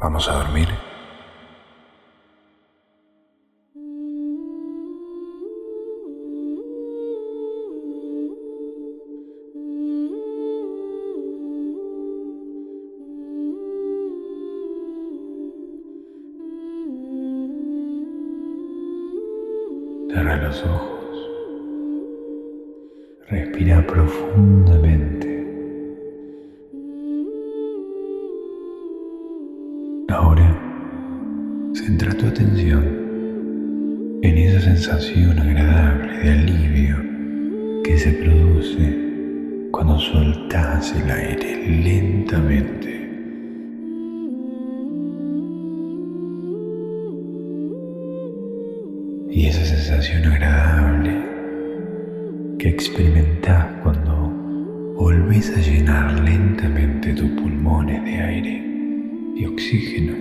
Vamos a dormir. Que experimentas cuando volvés a llenar lentamente tus pulmones de aire y oxígeno.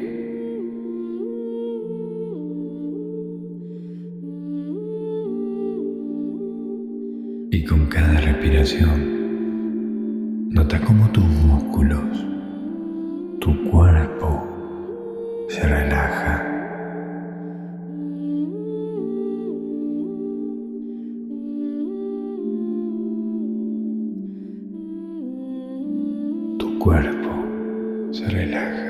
Y con cada respiración, nota cómo tus músculos, tu cuerpo se relaja. Cuerpo se relaja.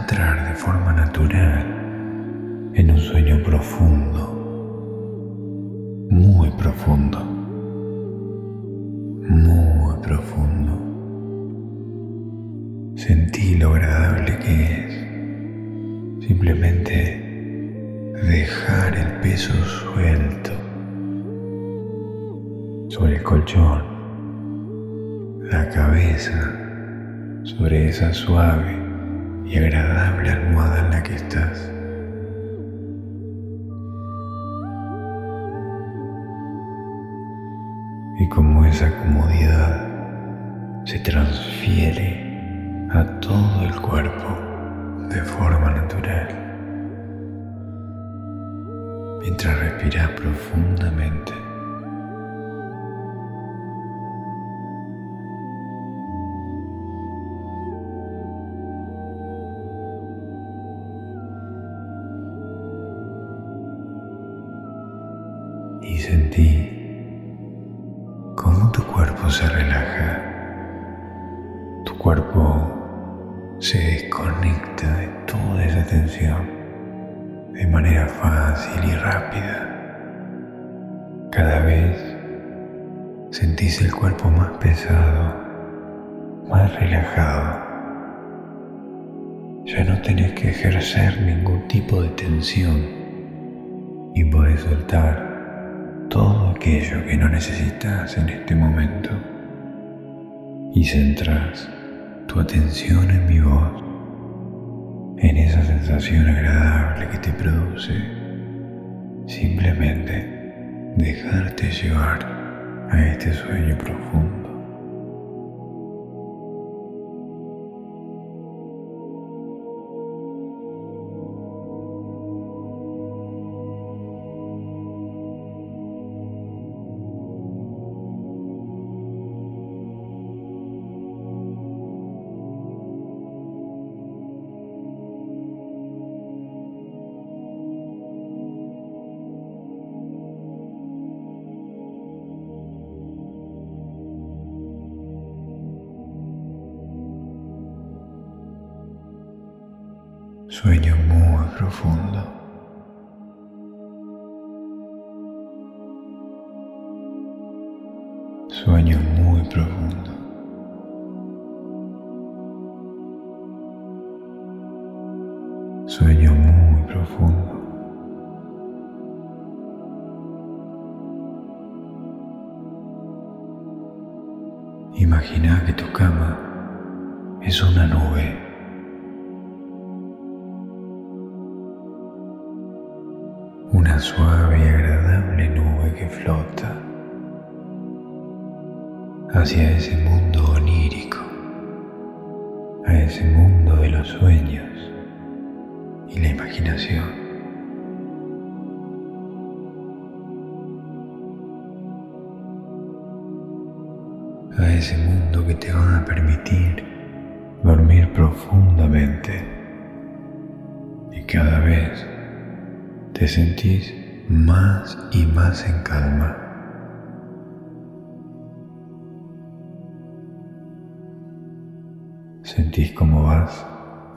Entrar de forma natural en un sueño profundo, muy profundo, muy profundo. Sentí lo agradable que es simplemente dejar el peso suelto sobre el colchón, la cabeza sobre esa suave y agradable almohada en la que estás. Y como esa comodidad se transfiere a todo el cuerpo de forma natural. Mientras respiras profundamente. Más pesado, más relajado. Ya no tenés que ejercer ningún tipo de tensión y podés soltar todo aquello que no necesitas en este momento y centras tu atención en mi voz, en esa sensación agradable que te produce simplemente dejarte llevar a este sueño profundo. Imagina que tu cama es una nube. una suave y agradable nube que flota hacia ese mundo cada vez te sentís más y más en calma. Sentís como vas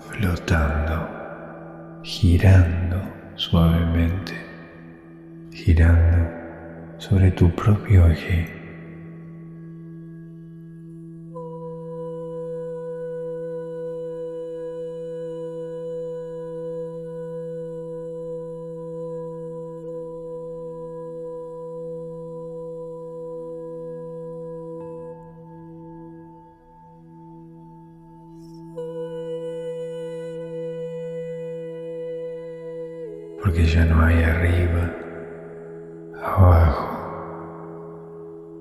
flotando, girando suavemente, girando sobre tu propio eje. Porque ya no hay arriba, abajo,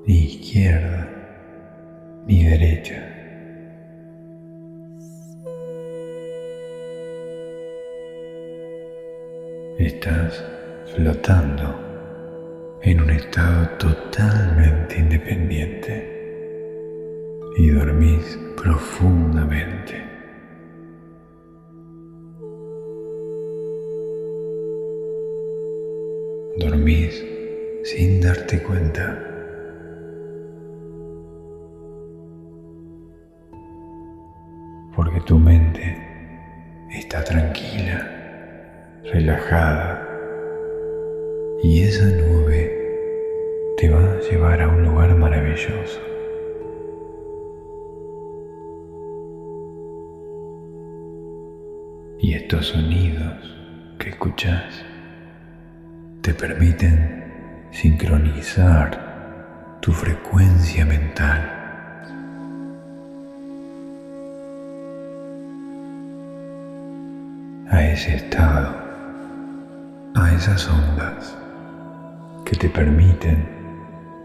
ni izquierda, ni derecha. Estás flotando en un estado totalmente independiente y dormís profundamente. Dormís sin darte cuenta. Porque tu mente está tranquila, relajada, y esa nube te va a llevar a un lugar maravilloso. Y estos sonidos que escuchas te permiten sincronizar tu frecuencia mental. a ese estado, a esas ondas que te permiten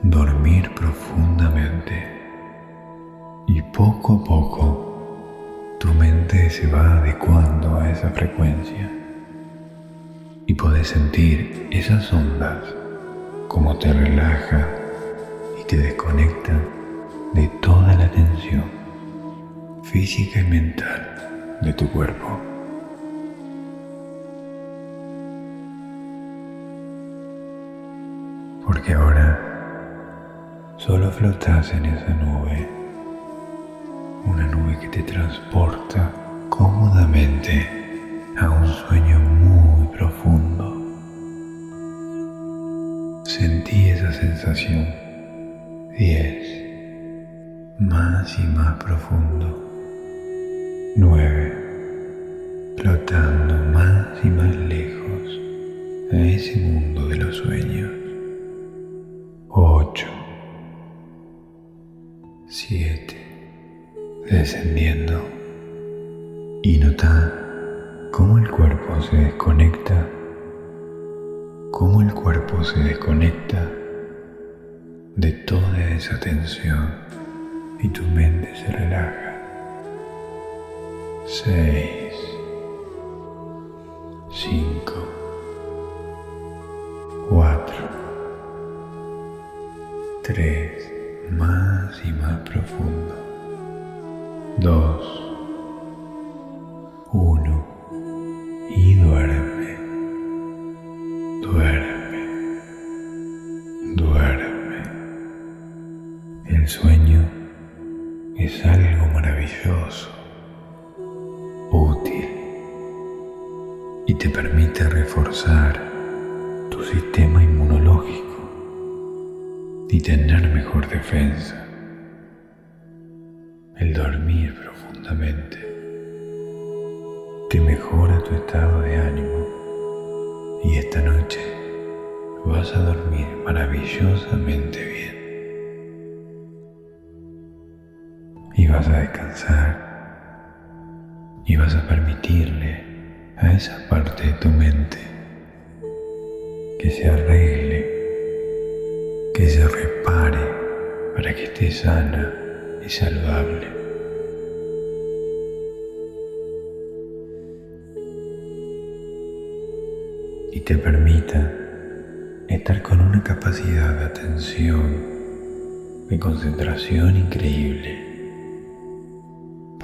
dormir profundamente y poco a poco tu mente se va adecuando a esa frecuencia y podés sentir esas ondas como te relaja y te desconecta de toda la tensión física y mental de tu cuerpo. Porque ahora solo flotas en esa nube, una nube que te transporta cómodamente a un sueño muy profundo. Sentí esa sensación. Diez. Más y más profundo. Nueve. Flotando más y más lejos a ese mundo de los sueños. Ocho. Siete. Descendiendo. Y nota el cuerpo se desconecta de toda esa tensión y tu mente se relaja. 6, 5, 4, 3, más y más profundo. 2,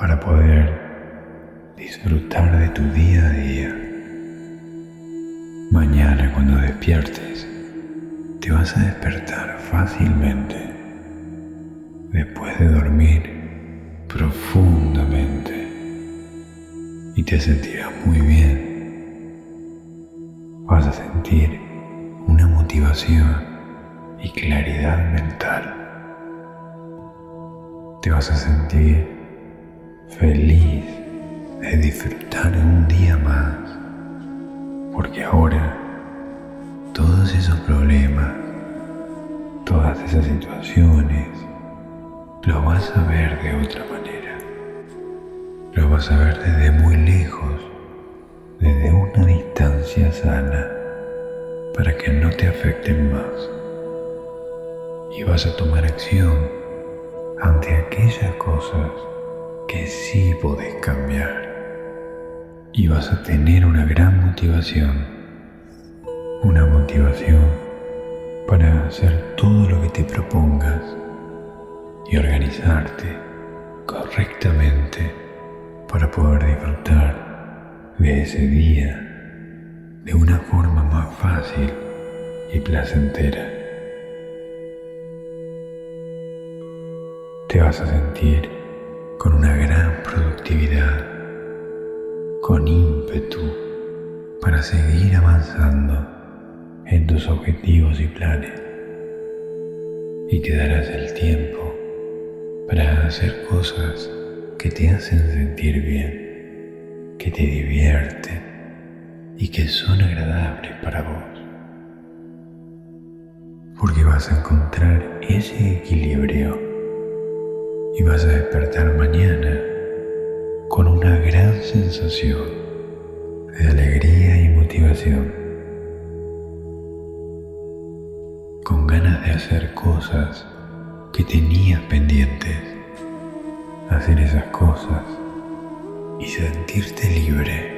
para poder disfrutar de tu día a día. Mañana cuando despiertes, te vas a despertar fácilmente después de dormir profundamente y te sentirás muy bien. Vas a sentir una motivación y claridad mental. Te vas a sentir feliz de disfrutar un día más, porque ahora todos esos problemas, todas esas situaciones, lo vas a ver de otra manera. Lo vas a ver desde muy lejos, desde una distancia sana, para que no te afecten más. Y vas a tomar acción ante aquellas cosas que sí podés cambiar y vas a tener una gran motivación, una motivación para hacer todo lo que te propongas y organizarte correctamente para poder disfrutar de ese día de una forma más fácil y placentera. Te vas a sentir con una gran productividad con ímpetu para seguir avanzando en tus objetivos y planes. Y te darás el tiempo para hacer cosas que te hacen sentir bien, que te divierten y que son agradables para vos. Porque vas a encontrar ese equilibrio y vas a despertar mañana con una gran sensación de alegría y motivación, con ganas de hacer cosas que tenías pendientes, hacer esas cosas y sentirte libre.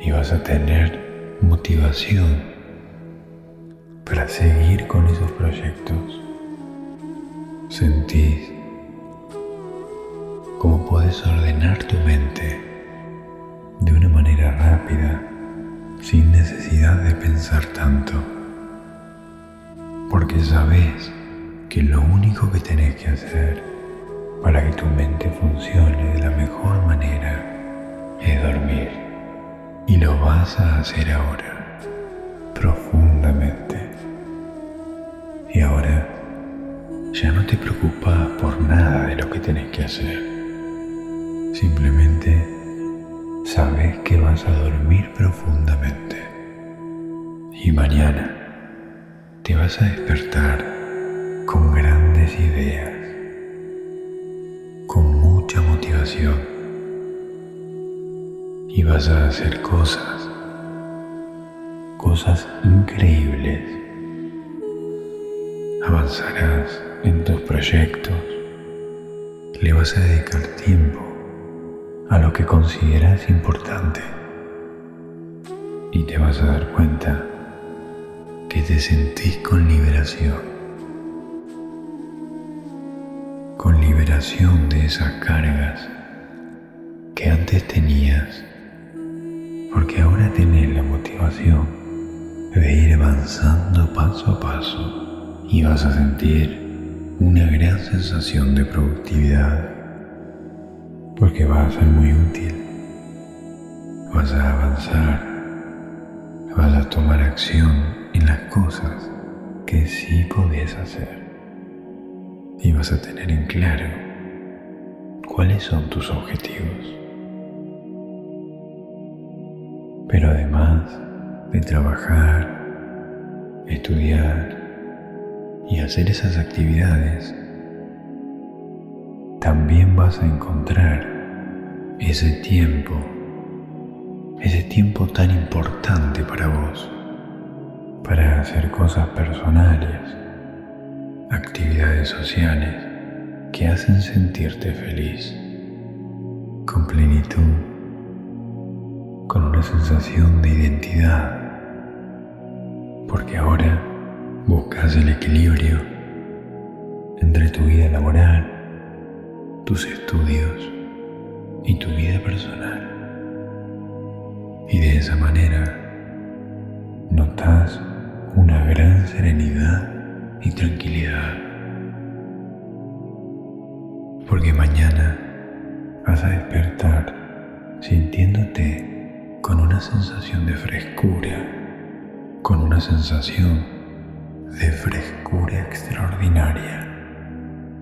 Y vas a tener motivación para seguir con esos proyectos. Sentís cómo puedes ordenar tu mente de una manera rápida sin necesidad de pensar tanto. Porque sabes que lo único que tenés que hacer para que tu mente funcione de la mejor manera es dormir. Y lo vas a hacer ahora, profundamente. Y ahora ya no te preocupas por nada de lo que tenés que hacer Simplemente sabes que vas a dormir profundamente. Y mañana te vas a despertar con grandes ideas, con mucha motivación. Y vas a hacer cosas, cosas increíbles. Avanzarás en tus proyectos, le vas a dedicar tiempo a lo que consideras importante. Y te vas a dar cuenta que te sentís con liberación, con liberación de esas cargas que antes tenías, porque ahora tenés la motivación de ir avanzando paso a paso y vas a sentir una gran sensación de productividad porque va a ser muy útil. vas a avanzar, vas a tomar acción en las cosas que sí podés hacer y vas a tener en claro cuáles son tus objetivos. Pero además de trabajar, estudiar y hacer esas actividades, también vas a encontrar ese tiempo, ese tiempo tan importante para vos, para hacer cosas personales, actividades sociales que hacen sentirte feliz, con plenitud, con una sensación de identidad, porque ahora buscas el equilibrio entre tu vida laboral, tus estudios y tu vida personal. Y de esa manera notas una gran serenidad y tranquilidad. Porque mañana vas a despertar sintiéndote con una sensación de frescura, con una sensación de frescura extraordinaria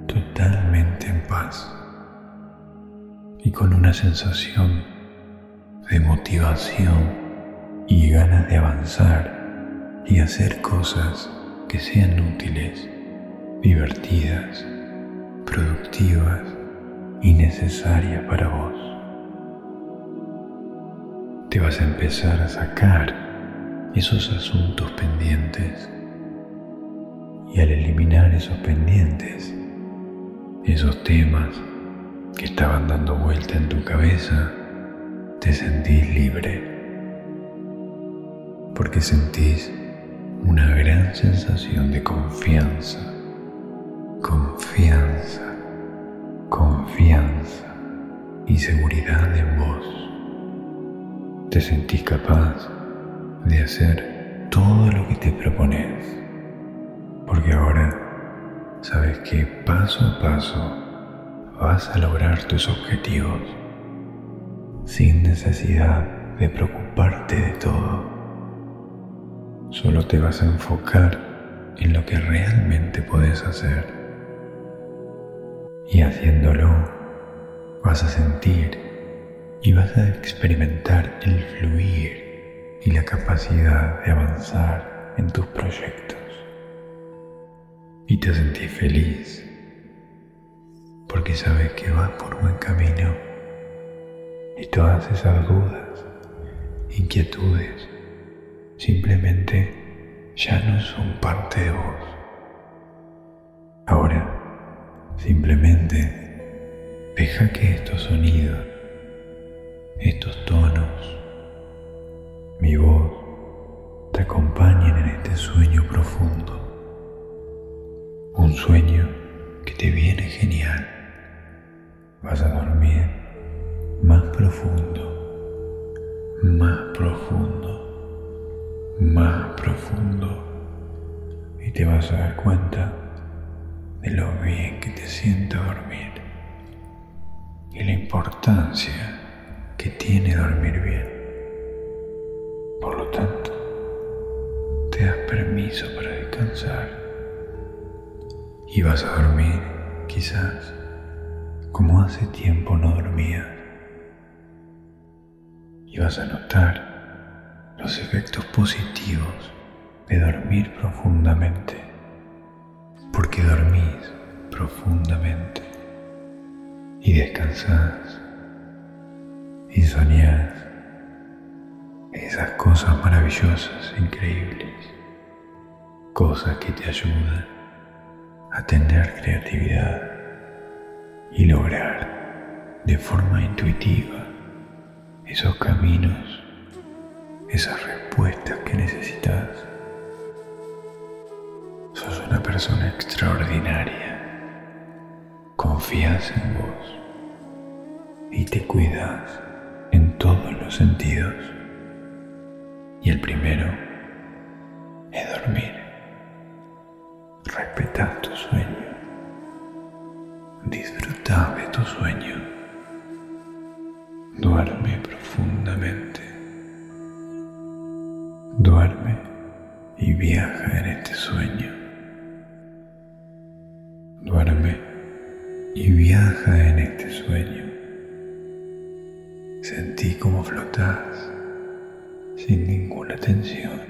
totalmente en paz y con una sensación de motivación y ganas de avanzar y hacer cosas que sean útiles, divertidas, productivas y necesarias para vos. Te vas a empezar a sacar esos asuntos pendientes y al eliminar esos pendientes, esos temas que estaban dando vuelta en tu cabeza, te sentís libre. Porque sentís una gran sensación de confianza, confianza, confianza y seguridad en vos. Te sentís capaz de hacer todo lo que te propones. Porque ahora sabes que paso a paso vas a lograr tus objetivos sin necesidad de preocuparte de todo. Solo te vas a enfocar en lo que realmente puedes hacer. Y haciéndolo, vas a sentir y vas a experimentar el fluir y la capacidad de avanzar en tus proyectos y te sentís feliz porque sabes que vas por buen camino y todas esas dudas, inquietudes, simplemente ya no son parte de vos. Ahora, simplemente deja que estos sonidos, estos tonos, mi voz, te acompañen en este sueño profundo un sueño que te viene genial. Vas a dormir más profundo, más profundo, más profundo y te vas a dar cuenta de lo bien que te sienta dormir y la importancia que tiene dormir bien. Por lo tanto, te das permiso para descansar y vas a dormir, quizás, como hace tiempo no dormías. Y vas a notar los efectos positivos de dormir profundamente, porque dormís profundamente. Y descansás. Y soñás esas cosas maravillosas, increíbles, cosas que te ayudan a tener creatividad y lograr de forma intuitiva esos caminos, esas respuestas que necesitas. Sos una persona extraordinaria. Confías en vos y te cuidas en todos los sentidos. Y el primero es dormir. Respeta tu sueño. Disfruta de tu sueño. Duerme profundamente. Duerme y viaja en este sueño. Duerme y viaja en este sueño. Sentí como flotas sin ninguna tensión,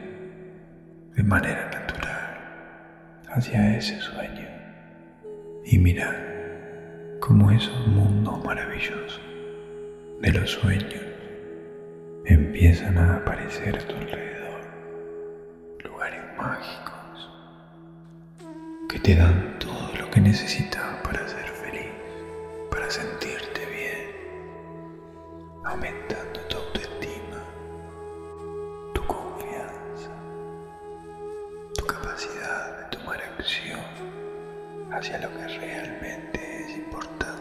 de manera natural, hacia ese sueño. Y mira cómo esos mundos maravillosos de los sueños empiezan a aparecer a tu alrededor, lugares mágicos que te dan todo lo que necesitas para ser feliz, para sentirte bien, aumentando de tomar acción hacia lo que realmente es importante.